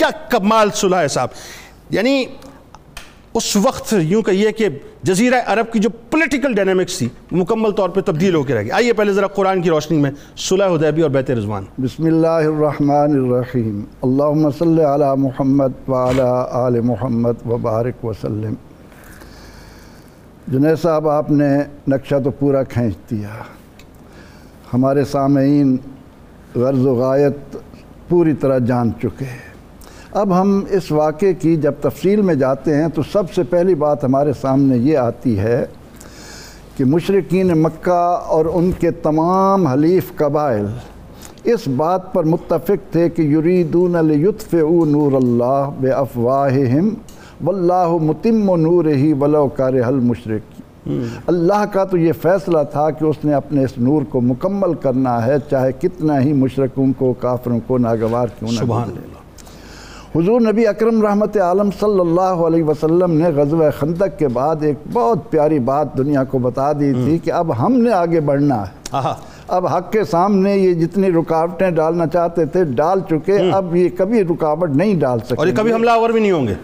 کیا کمال صلح ہے صاحب؟ یعنی اس وقت یوں کہیے کہ جزیرہ عرب کی جو پولیٹیکل ڈائنامکس تھی، مکمل طور پہ تبدیل ہو کے رہ گئی۔ آئیے پہلے ذرا قرآن کی روشنی میں صلح حدیبی اور بیت رضوان۔ بسم اللہ الرحمن الرحیم۔ اللہم صلی علی محمد وعلی آل محمد وبارک وسلم۔ جنید صاحب، آپ نے نقشہ تو پورا کھینچ دیا۔ ہمارے سامعین غرض و غایت پوری طرح جان چکے اب ہم اس واقعے کی جب تفصیل میں جاتے ہیں تو سب سے پہلی بات ہمارے سامنے یہ آتی ہے کہ مشرقین مکہ اور ان کے تمام حلیف قبائل اس بات پر متفق تھے کہ یریدون لیطفئوا نور اللہ بے افواہہم واللہ متم نور ہی ولو کارہ المشرق اللہ کا تو یہ فیصلہ تھا کہ اس نے اپنے اس نور کو مکمل کرنا ہے چاہے کتنا ہی مشرقوں کو کافروں کو ناگوار کیوں نہ حضور نبی اکرم رحمت عالم صلی اللہ علیہ وسلم نے غزوہ خندق کے بعد ایک بہت پیاری بات دنیا کو بتا دی تھی کہ اب ہم نے آگے بڑھنا ہے۔ اب حق کے سامنے یہ جتنی رکاوٹیں ڈالنا چاہتے تھے ڈال چکے اب یہ کبھی رکاوٹ نہیں ڈال اور سکتے یہ کبھی حملہ آور بھی نہیں ہوں گے۔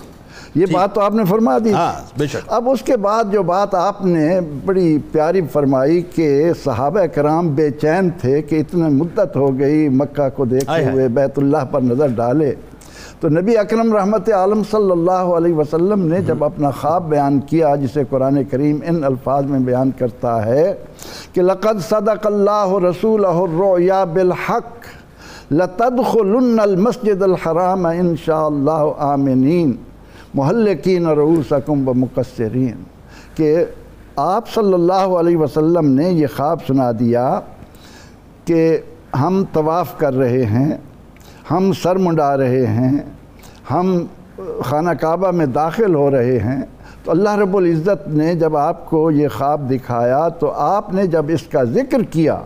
یہ بات تو آپ نے فرما دی۔ ہاں بے شک۔ اب اس کے بعد جو بات آپ نے بڑی پیاری فرمائی کہ صحابہ کرام بے چین تھے کہ اتنے مدت ہو گئی مکہ کو دیکھتے۔ ہوئے بیت اللہ پر نظر ڈالے۔ تو نبی اکرم رحمت عالم صلی اللہ علیہ وسلم نے جب اپنا خواب بیان کیا، جسے قرآن کریم ان الفاظ میں بیان کرتا ہے کہ لقد صدق اللہ رسولہ الرؤیا بالحق، لتدخلن المسجد الحرام انشاءاللہ آمنین، محلقین رؤوسکم و مقصرین۔ کہ آپ صلی اللہ علیہ وسلم نے یہ خواب سنا دیا کہ ہم طواف کر رہے ہیں ہم سر منڈا رہے ہیں، ہم خانہ کعبہ میں داخل ہو رہے ہیں۔ تو اللہ رب العزت نے جب آپ کو یہ خواب دکھایا، تو آپ نے جب اس کا ذکر کیا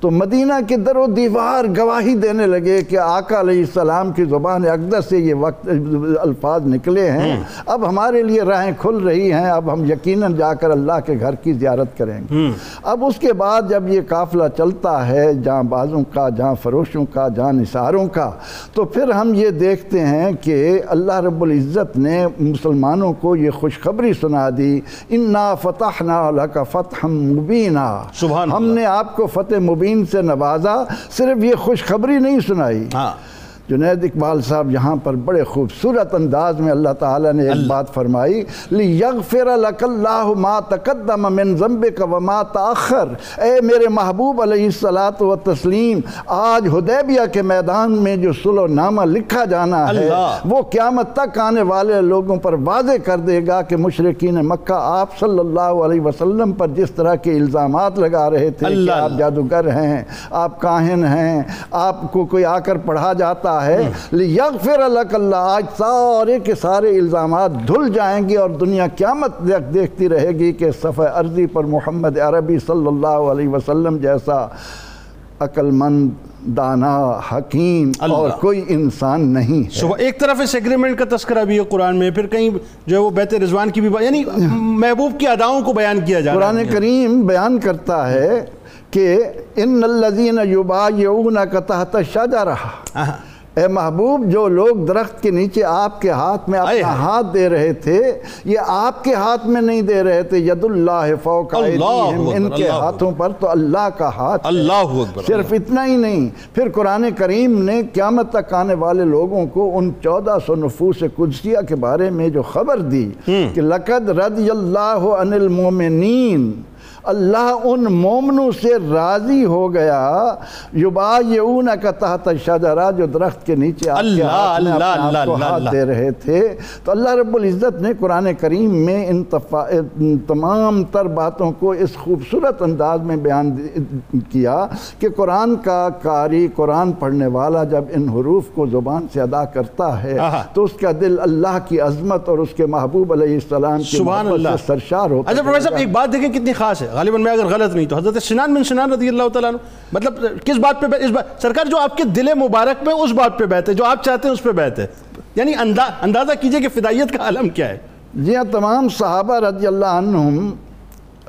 تو مدینہ کے در و دیوار گواہی دینے لگے کہ آقا علیہ السلام کی زبان اقدس سے یہ وقت الفاظ نکلے ہیں۔ اب ہمارے لیے راہیں کھل رہی ہیں۔ اب ہم یقیناً جا کر اللہ کے گھر کی زیارت کریں گے۔ اب اس کے بعد جب یہ قافلہ چلتا ہے جہاں بازوں کا جہاں فروشوں کا جہاں نثاروں کا تو پھر ہم یہ دیکھتے ہیں کہ اللہ رب العزت نے مسلمانوں کو یہ خوشخبری سنا دی انا فتحنا لک فتحا مبینہ سبحان ہم نے آپ کو فتح مبین سے نوازا صرف یہ خوشخبری نہیں سنائی۔ ہاں۔ جنید اقبال صاحب یہاں پر بڑے خوبصورت انداز میں اللہ تعالیٰ نے ایک بات فرمائی لِيَغْفِرَ لَكَ اللَّهُ مَا تَقَدَّمَ مِن ذَنْبِكَ وَمَا تَأَخَّرْ۔ اے میرے محبوب علیہ الصلاۃ و تسلیم آج حدیبیہ کے میدان میں جو صلح و نامہ لکھا جانا ہے وہ قیامت تک آنے والے لوگوں پر واضح کر دے گا کہ مشرقین مکہ آپ صلی اللہ علیہ وسلم پر جس طرح کے الزامات لگا رہے تھے کہ آپ۔ جادوگر ہیں آپ کاہن ہیں آپ کو کوئی آ کر پڑھا جاتا ہے۔ لیغفر لک اللہ آج سارے کے سارے الزامات دھل جائیں گے اور دنیا قیامت دیکھتی رہے گی کہ صفحہ عرضی پر محمد عربی صلی اللہ علیہ وسلم جیسا عقل مند دانا حکیم اور۔ کوئی انسان نہیں ہے۔ ایک طرف اس ایگریمنٹ کا تذکرہ بھی ہے قرآن میں پھر کہیں جو ہے وہ بیت رضوان کی بھی بات یعنی محبوب کی اداؤں کو بیان کیا جا رہا قرآن کریم بیان کرتا ہے کہ ان الذین یبایعونک تحت آہا۔ اے محبوب جو لوگ درخت کے نیچے آپ کے ہاتھ میں اپنا۔ ہاتھ دے رہے تھے یہ آپ کے ہاتھ میں نہیں دے رہے تھے ید اللہ فوق ان کے ہاتھوں پر تو اللہ کا ہاتھ ہے۔ اللہ صرف اتنا ہی نہیں پھر قرآن کریم نے قیامت تک آنے والے لوگوں کو ان چودہ سو نفوس قدسیہ کے بارے میں جو خبر دی کہ لقد رضی اللہ عن المومنین اللہ ان مومنوں سے راضی ہو گیا یبایعون کا تحت شجرہ جو درخت کے نیچے آپ کے اللہ، ہاتھ میں اللہ، آپ کو ہاتھ۔ دے رہے تھے تو اللہ رب العزت نے قرآن کریم میں ان تمام تر باتوں کو اس خوبصورت انداز میں بیان کیا کہ قرآن کا قاری قرآن پڑھنے والا جب ان حروف کو زبان سے ادا کرتا ہے۔ تو اس کا دل اللہ کی عظمت اور اس کے محبوب علیہ السلام کی محبت سے سرشار ہوتا اچھا پروفیسر صاحب ایک بات دیکھیں کتنی خاص ہے غالباً میں اگر غلط نہیں تو حضرت سنان بن سنان رضی اللہ تعالیٰ عنہ مطلب کس بات پہ بیت- اس بات سرکار جو آپ کے دل مبارک میں اس بات پہ بیت ہے جو آپ چاہتے ہیں اس پہ بیت ہے۔ یعنی انداز اندازہ کیجیے کہ فدائیت کا عالم کیا ہے۔ جی ہاں تمام صحابہ رضی اللہ عنہم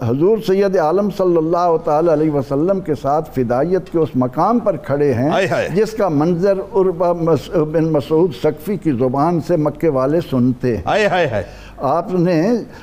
حضور سید عالم صلی اللہ تعالی علیہ وسلم کے ساتھ فدائیت کے اس مقام پر کھڑے ہیں آئے ہائے۔ جس کا منظر عربہ بن مسعود سقفی کی زبان سے مکے والے سنتے ہیں۔ آئے آپ نے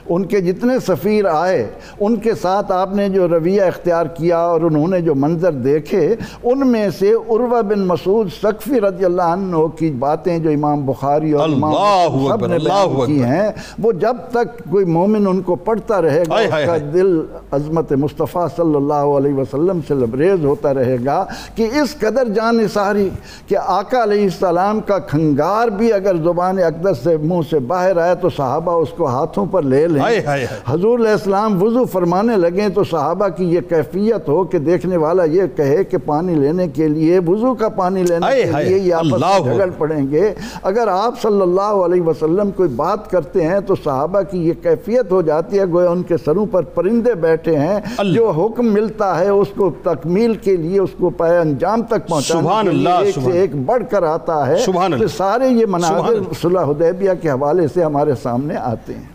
ان کے جتنے سفیر آئے ان کے ساتھ آپ نے جو رویہ اختیار کیا اور انہوں نے جو منظر دیکھے ان میں سے عروہ بن مسعود سقفی رضی اللہ عنہ کی باتیں جو امام بخاری اور امام اللہ سب نے بیان کی۔ ہیں وہ جب تک کوئی مومن ان کو پڑھتا رہے گا اس کا۔ دل عظمت مصطفیٰ صلی اللہ علیہ وسلم سے لبریز ہوتا رہے گا کہ اس قدر جان ساری کہ آقا علیہ السلام کا کھنگار بھی اگر زبان اقدس سے منہ سے باہر آئے تو صحابہ اس کو ہاتھوں پر لے لیں۔ ہائے ہائے ہائے۔ حضور علیہ السلام وضو فرمانے لگیں تو صحابہ کی یہ کیفیت ہو کہ دیکھنے والا یہ کہے کہ پانی لینے کے لیے وضو کا پانی لینے کے لیے یہ آپس میں جھگڑ پڑیں گے۔ اگر آپ صلی اللہ علیہ وسلم کوئی بات کرتے ہیں تو صحابہ کی یہ کیفیت ہو جاتی ہے گویا ان کے سروں پر پرندے بیٹھے ہیں۔ جو حکم ملتا ہے اس کو تکمیل کے لیے اس کو پائے انجام تک پہنچانے سبحان کے لیے اللہ، ایک سے ایک بڑھ کر آتا ہے۔ سارے یہ مناظر۔ صلح حدیبیہ کے حوالے سے ہمارے سامنے چاہتے ہیں۔